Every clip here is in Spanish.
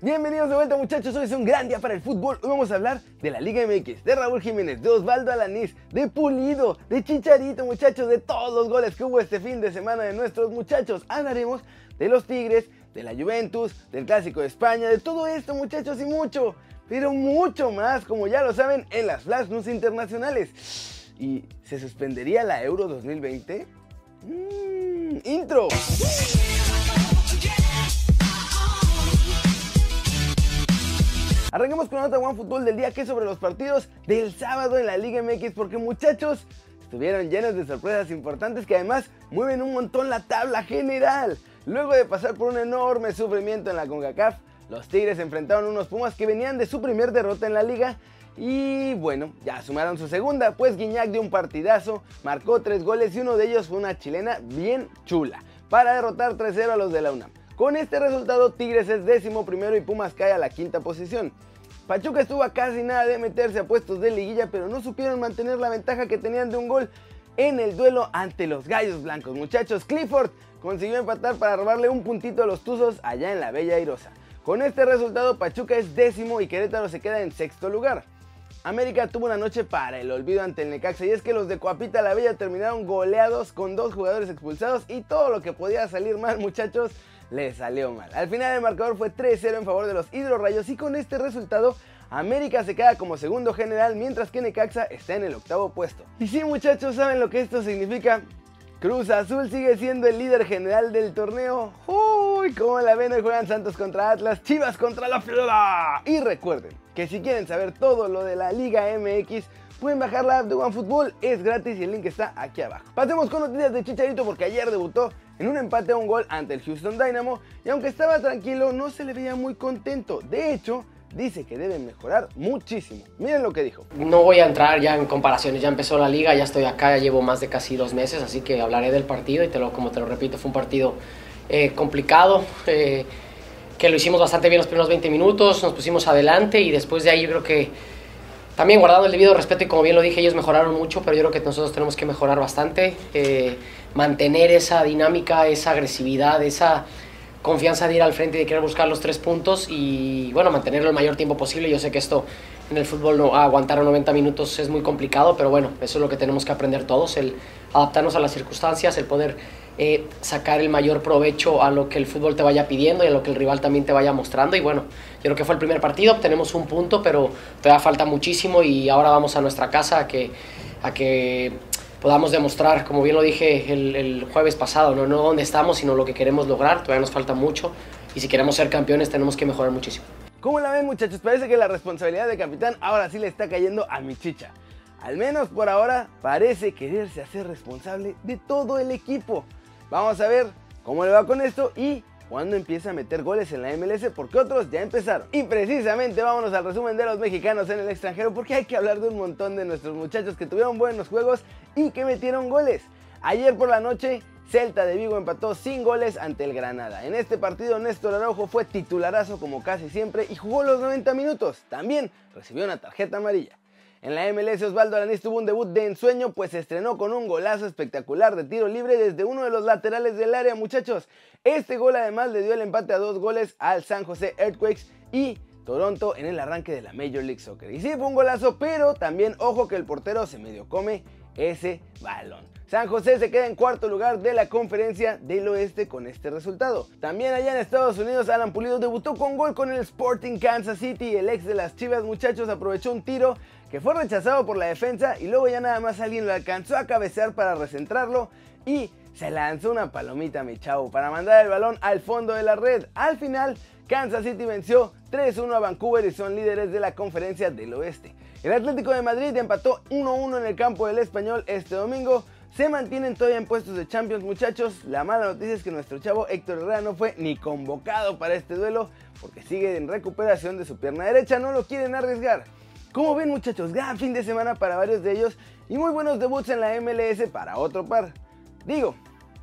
Bienvenidos de vuelta muchachos, hoy es un gran día para el fútbol. Hoy vamos a hablar de la Liga MX, de Raúl Jiménez, de Osvaldo Alanís, de Pulido, de Chicharito muchachos, de todos los goles que hubo este fin de semana de nuestros muchachos. Hablaremos de los Tigres, de la Juventus, del Clásico de España, de todo esto muchachos y mucho, pero mucho más, como ya lo saben, en las Flash News internacionales. ¿Y se suspendería la Euro 2020? Mmm, intro. Arranquemos con otra One Fútbol del día que es sobre los partidos del sábado en la Liga MX porque muchachos estuvieron llenos de sorpresas importantes que además mueven un montón la tabla general. Luego de pasar por un enorme sufrimiento en la CONCACAF, los Tigres enfrentaron unos Pumas que venían de su primer derrota en la liga y bueno, ya sumaron su segunda, pues Guiñac dio un partidazo, marcó tres goles y uno de ellos fue una chilena bien chula para derrotar 3-0 a los de la UNAM. Con este resultado, Tigres es décimo primero y Pumas cae a la quinta posición. Pachuca estuvo a casi nada de meterse a puestos de liguilla, pero no supieron mantener la ventaja que tenían de un gol en el duelo ante los Gallos Blancos. Muchachos, Clifford consiguió empatar para robarle un puntito a los Tuzos allá en la Bella Airosa. Con este resultado, Pachuca es décimo y Querétaro se queda en sexto lugar. América tuvo una noche para el olvido ante el Necaxa y es que los de Coapita la Bella terminaron goleados con dos jugadores expulsados y todo lo que podía salir mal muchachos le salió mal. Al final el marcador fue 3-0 en favor de los Hidrorrayos y con este resultado América se queda como segundo general mientras que Necaxa está en el octavo puesto. Y si muchachos saben lo que esto significa, Cruz Azul sigue siendo el líder general del torneo. ¡Uy! Como la ven, hoy juegan Santos contra Atlas, Chivas contra la Florida. Y recuerden que si quieren saber todo lo de la Liga MX, pueden bajar la app de OneFootball, es gratis y el link está aquí abajo. Pasemos con noticias de Chicharito porque ayer debutó en un empate a un gol ante el Houston Dynamo y aunque estaba tranquilo no se le veía muy contento. De hecho, dice que debe mejorar muchísimo. Miren lo que dijo. No voy a entrar ya en comparaciones, ya empezó la liga, ya estoy acá, ya llevo más de casi dos meses, así que hablaré del partido y te lo, como te lo repito, fue un partido eh, complicado. Eh, que lo hicimos bastante bien los primeros 20 minutos, nos pusimos adelante y después de ahí yo creo que también guardando el debido respeto y como bien lo dije, ellos mejoraron mucho, pero yo creo que nosotros tenemos que mejorar bastante, eh, mantener esa dinámica, esa agresividad, esa confianza de ir al frente de querer buscar los tres puntos y bueno, mantenerlo el mayor tiempo posible. Yo sé que esto en el fútbol no, aguantar 90 minutos es muy complicado, pero bueno, eso es lo que tenemos que aprender todos, el adaptarnos a las circunstancias, el poder eh, sacar el mayor provecho a lo que el fútbol te vaya pidiendo y a lo que el rival también te vaya mostrando. Y bueno, yo creo que fue el primer partido, tenemos un punto, pero todavía falta muchísimo y ahora vamos a nuestra casa que, a que podamos demostrar, como bien lo dije el, jueves pasado, ¿no? no dónde estamos, sino lo que queremos lograr. Todavía nos falta mucho y si queremos ser campeones tenemos que mejorar muchísimo. ¿Cómo la ven muchachos? Parece que la responsabilidad de capitán ahora sí le está cayendo a mi chicha. Al menos por ahora parece quererse hacer responsable de todo el equipo. Vamos a ver cómo le va con esto y cuándo empieza a meter goles en la MLS porque otros ya empezaron. Y precisamente vámonos al resumen de los mexicanos en el extranjero porque hay que hablar de un montón de nuestros muchachos que tuvieron buenos juegos y que metieron goles. Ayer por la noche Celta de Vigo empató sin goles ante el Granada. En este partido Néstor Araujo fue titularazo como casi siempre y jugó los 90 minutos. También recibió una tarjeta amarilla. En la MLS Osvaldo Alanís tuvo un debut de ensueño pues se estrenó con un golazo espectacular de tiro libre desde uno de los laterales del área muchachos. Este gol además le dio el empate a dos goles al San José Earthquakes y Toronto en el arranque de la Major League Soccer. Y sí fue un golazo pero también ojo que el portero se medio come ese balón. San José se queda en cuarto lugar de la conferencia del oeste con este resultado. También allá en Estados Unidos, Alan Pulido debutó con gol con el Sporting Kansas City. El ex de las Chivas muchachos aprovechó un tiro que fue rechazado por la defensa y luego ya nada más alguien lo alcanzó a cabecear para recentrarlo y se lanzó una palomita mi chavo para mandar el balón al fondo de la red. Al final, Kansas City venció 3-1 a Vancouver y son líderes de la conferencia del oeste. El Atlético de Madrid empató 1-1 en el campo del español este domingo se mantienen todavía en puestos de Champions muchachos. La mala noticia es que nuestro chavo Héctor Herrera no fue ni convocado para este duelo porque sigue en recuperación de su pierna derecha, no lo quieren arriesgar. Como ven muchachos, gran fin de semana para varios de ellos y muy buenos debuts en la MLS para otro par. Digo,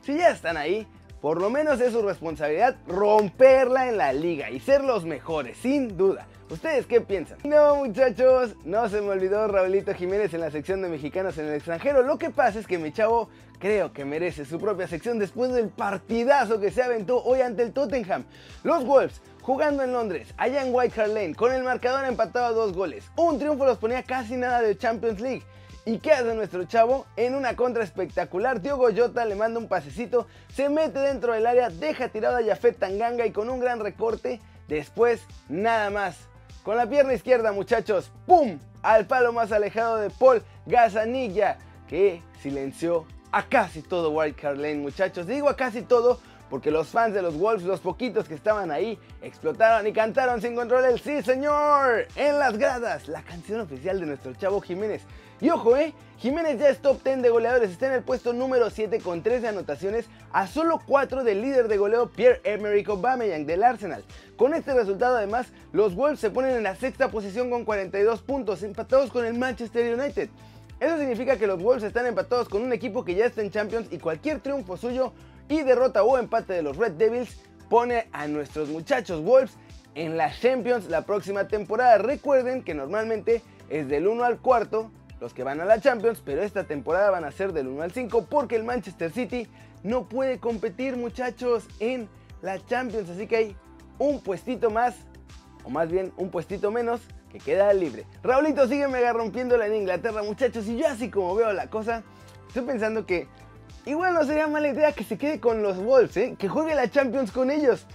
si ya están ahí, por lo menos es su responsabilidad romperla en la liga y ser los mejores, sin duda. ¿Ustedes qué piensan? No muchachos, no se me olvidó Raulito Jiménez en la sección de mexicanos en el extranjero. Lo que pasa es que mi chavo creo que merece su propia sección después del partidazo que se aventó hoy ante el Tottenham. Los Wolves jugando en Londres, allá en White Lane, con el marcador empatado a dos goles. Un triunfo los ponía casi nada de Champions League. ¿Y qué hace nuestro chavo? En una contra espectacular, Diogo Jota le manda un pasecito, se mete dentro del área, deja tirada a Jafet Tanganga y con un gran recorte, después nada más. Con la pierna izquierda, muchachos, ¡pum! Al palo más alejado de Paul Gazanilla, que silenció a casi todo White Lane, muchachos. Digo a casi todo porque los fans de los Wolves, los poquitos que estaban ahí, explotaron y cantaron sin control el Sí Señor en las gradas, la canción oficial de nuestro chavo Jiménez. Y ojo, eh, Jiménez ya es top 10 de goleadores, está en el puesto número 7 con 13 anotaciones, a solo 4 del líder de goleo Pierre-Emerick Aubameyang del Arsenal. Con este resultado además, los Wolves se ponen en la sexta posición con 42 puntos, empatados con el Manchester United. Eso significa que los Wolves están empatados con un equipo que ya está en Champions y cualquier triunfo suyo y derrota o empate de los Red Devils pone a nuestros muchachos Wolves en la Champions la próxima temporada. Recuerden que normalmente es del 1 al cuarto los que van a la Champions, pero esta temporada van a ser del 1 al 5 porque el Manchester City no puede competir muchachos en la Champions, así que hay un puestito más, o más bien un puestito menos que queda libre. Raulito sigue mega rompiéndola en Inglaterra muchachos y yo así como veo la cosa, estoy pensando que igual no sería mala idea que se quede con los Wolves, ¿eh? que juegue la Champions con ellos.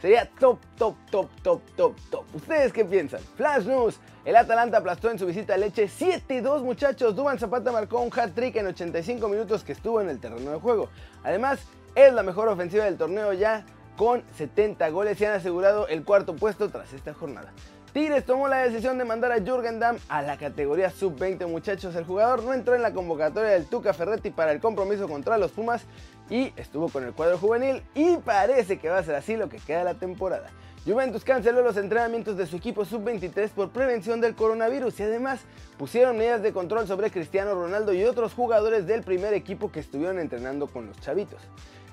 Sería top, top, top, top, top, top. ¿Ustedes qué piensan? Flash News. El Atalanta aplastó en su visita a Leche 7-2 muchachos. Duban Zapata marcó un hat-trick en 85 minutos que estuvo en el terreno de juego. Además, es la mejor ofensiva del torneo ya con 70 goles y han asegurado el cuarto puesto tras esta jornada. Tigres tomó la decisión de mandar a Jürgen Damm a la categoría sub-20 muchachos. El jugador no entró en la convocatoria del Tuca Ferretti para el compromiso contra los Pumas y estuvo con el cuadro juvenil y parece que va a ser así lo que queda la temporada. Juventus canceló los entrenamientos de su equipo sub-23 por prevención del coronavirus y además pusieron medidas de control sobre Cristiano Ronaldo y otros jugadores del primer equipo que estuvieron entrenando con los chavitos.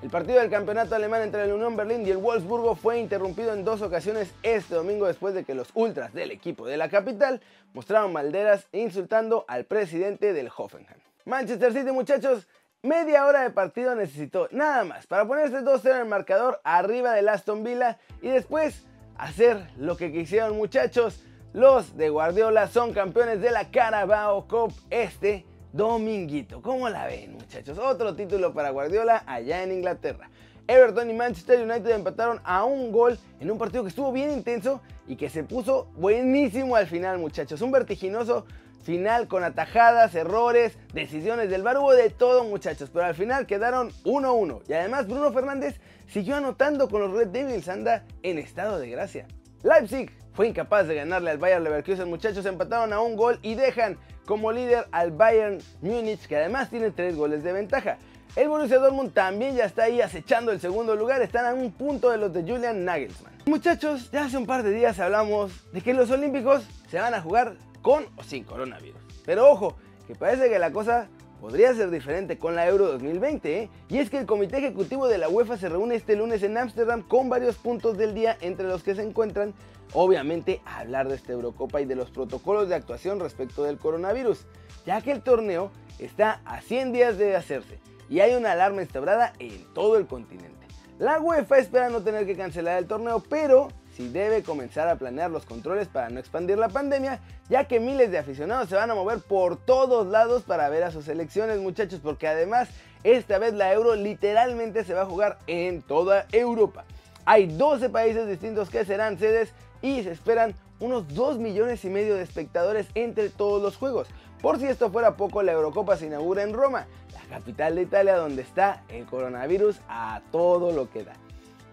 El partido del campeonato alemán entre el Unión Berlín y el Wolfsburgo fue interrumpido en dos ocasiones este domingo después de que los ultras del equipo de la capital mostraron malderas insultando al presidente del Hoffenheim. Manchester City muchachos, media hora de partido necesitó nada más para ponerse 2-0 en el marcador arriba del Aston Villa y después hacer lo que quisieron muchachos. Los de Guardiola son campeones de la Carabao Cup este dominguito. ¿Cómo la ven, muchachos? Otro título para Guardiola allá en Inglaterra. Everton y Manchester United empataron a un gol en un partido que estuvo bien intenso y que se puso buenísimo al final, muchachos. Un vertiginoso final con atajadas, errores, decisiones del bar, hubo de todo, muchachos. Pero al final quedaron 1-1. Y además Bruno Fernández siguió anotando con los Red Devils, anda en estado de gracia. Leipzig fue incapaz de ganarle al Bayern Leverkusen, muchachos, empataron a un gol y dejan como líder al Bayern Múnich, que además tiene tres goles de ventaja. El Borussia Dortmund también ya está ahí acechando el segundo lugar, están a un punto de los de Julian Nagelsmann. Muchachos, ya hace un par de días hablamos de que los Olímpicos se van a jugar con o sin coronavirus. Pero ojo, que parece que la cosa podría ser diferente con la Euro 2020, ¿eh? y es que el comité ejecutivo de la UEFA se reúne este lunes en Ámsterdam con varios puntos del día entre los que se encuentran obviamente hablar de esta Eurocopa y de los protocolos de actuación respecto del coronavirus, ya que el torneo está a 100 días de hacerse y hay una alarma instaurada en todo el continente. La UEFA espera no tener que cancelar el torneo, pero sí debe comenzar a planear los controles para no expandir la pandemia, ya que miles de aficionados se van a mover por todos lados para ver a sus selecciones, muchachos, porque además esta vez la Euro literalmente se va a jugar en toda Europa. Hay 12 países distintos que serán sedes y se esperan unos 2 millones y medio de espectadores entre todos los juegos. Por si esto fuera poco, la Eurocopa se inaugura en Roma, la capital de Italia donde está el coronavirus a todo lo que da.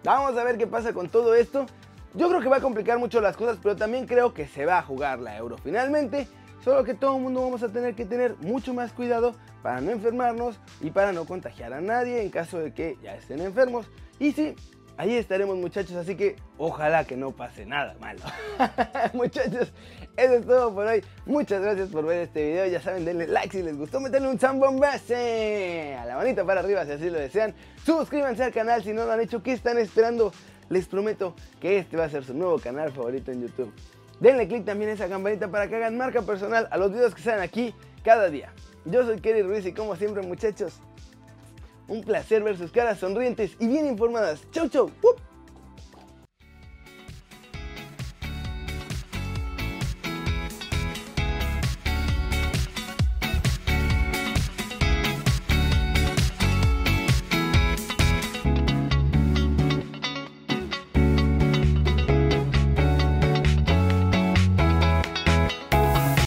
Vamos a ver qué pasa con todo esto. Yo creo que va a complicar mucho las cosas, pero también creo que se va a jugar la Euro finalmente. Solo que todo el mundo vamos a tener que tener mucho más cuidado para no enfermarnos y para no contagiar a nadie en caso de que ya estén enfermos. Y sí, Ahí estaremos muchachos, así que ojalá que no pase nada malo. muchachos, eso es todo por hoy. Muchas gracias por ver este video. Ya saben, denle like si les gustó, meterle un zambombaste a la manita para arriba si así lo desean. Suscríbanse al canal si no lo han hecho. ¿Qué están esperando? Les prometo que este va a ser su nuevo canal favorito en YouTube. Denle click también a esa campanita para que hagan marca personal a los videos que salen aquí cada día. Yo soy Kerry Ruiz y como siempre muchachos, un placer ver sus caras sonrientes y bien informadas. ¡Chau, chau!